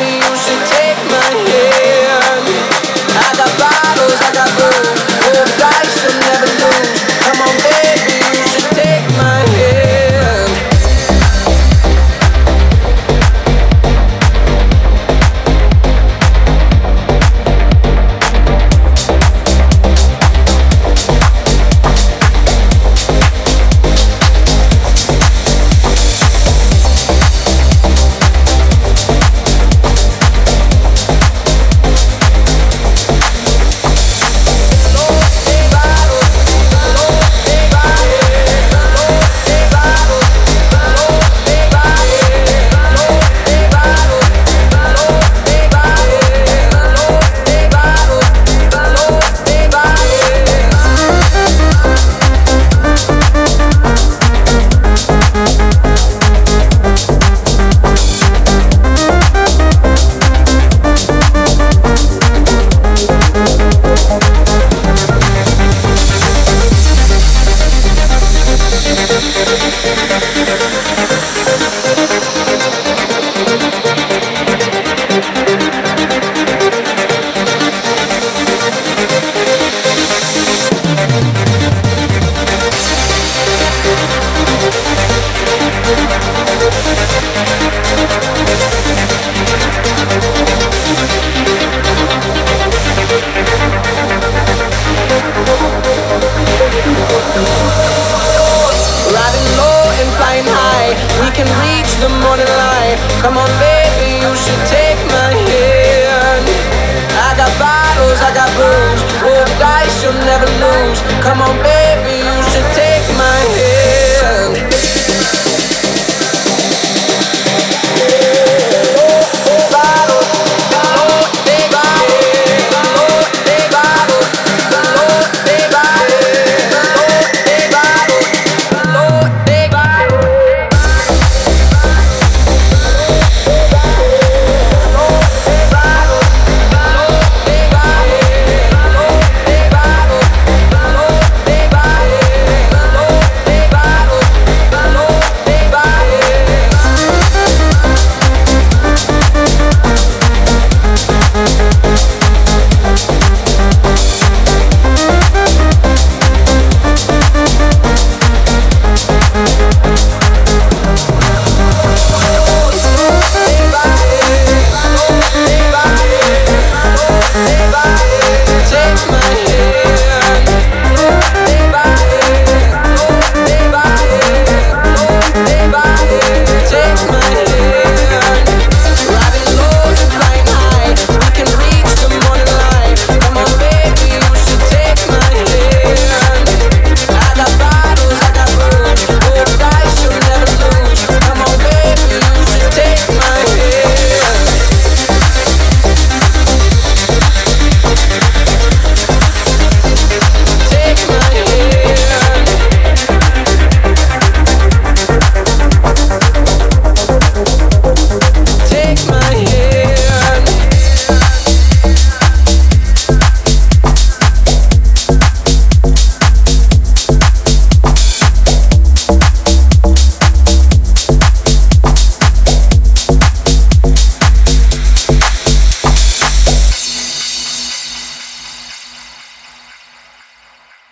Maybe you should take my hand. I got bottles, I got the morning light. Come on, baby, you should take my.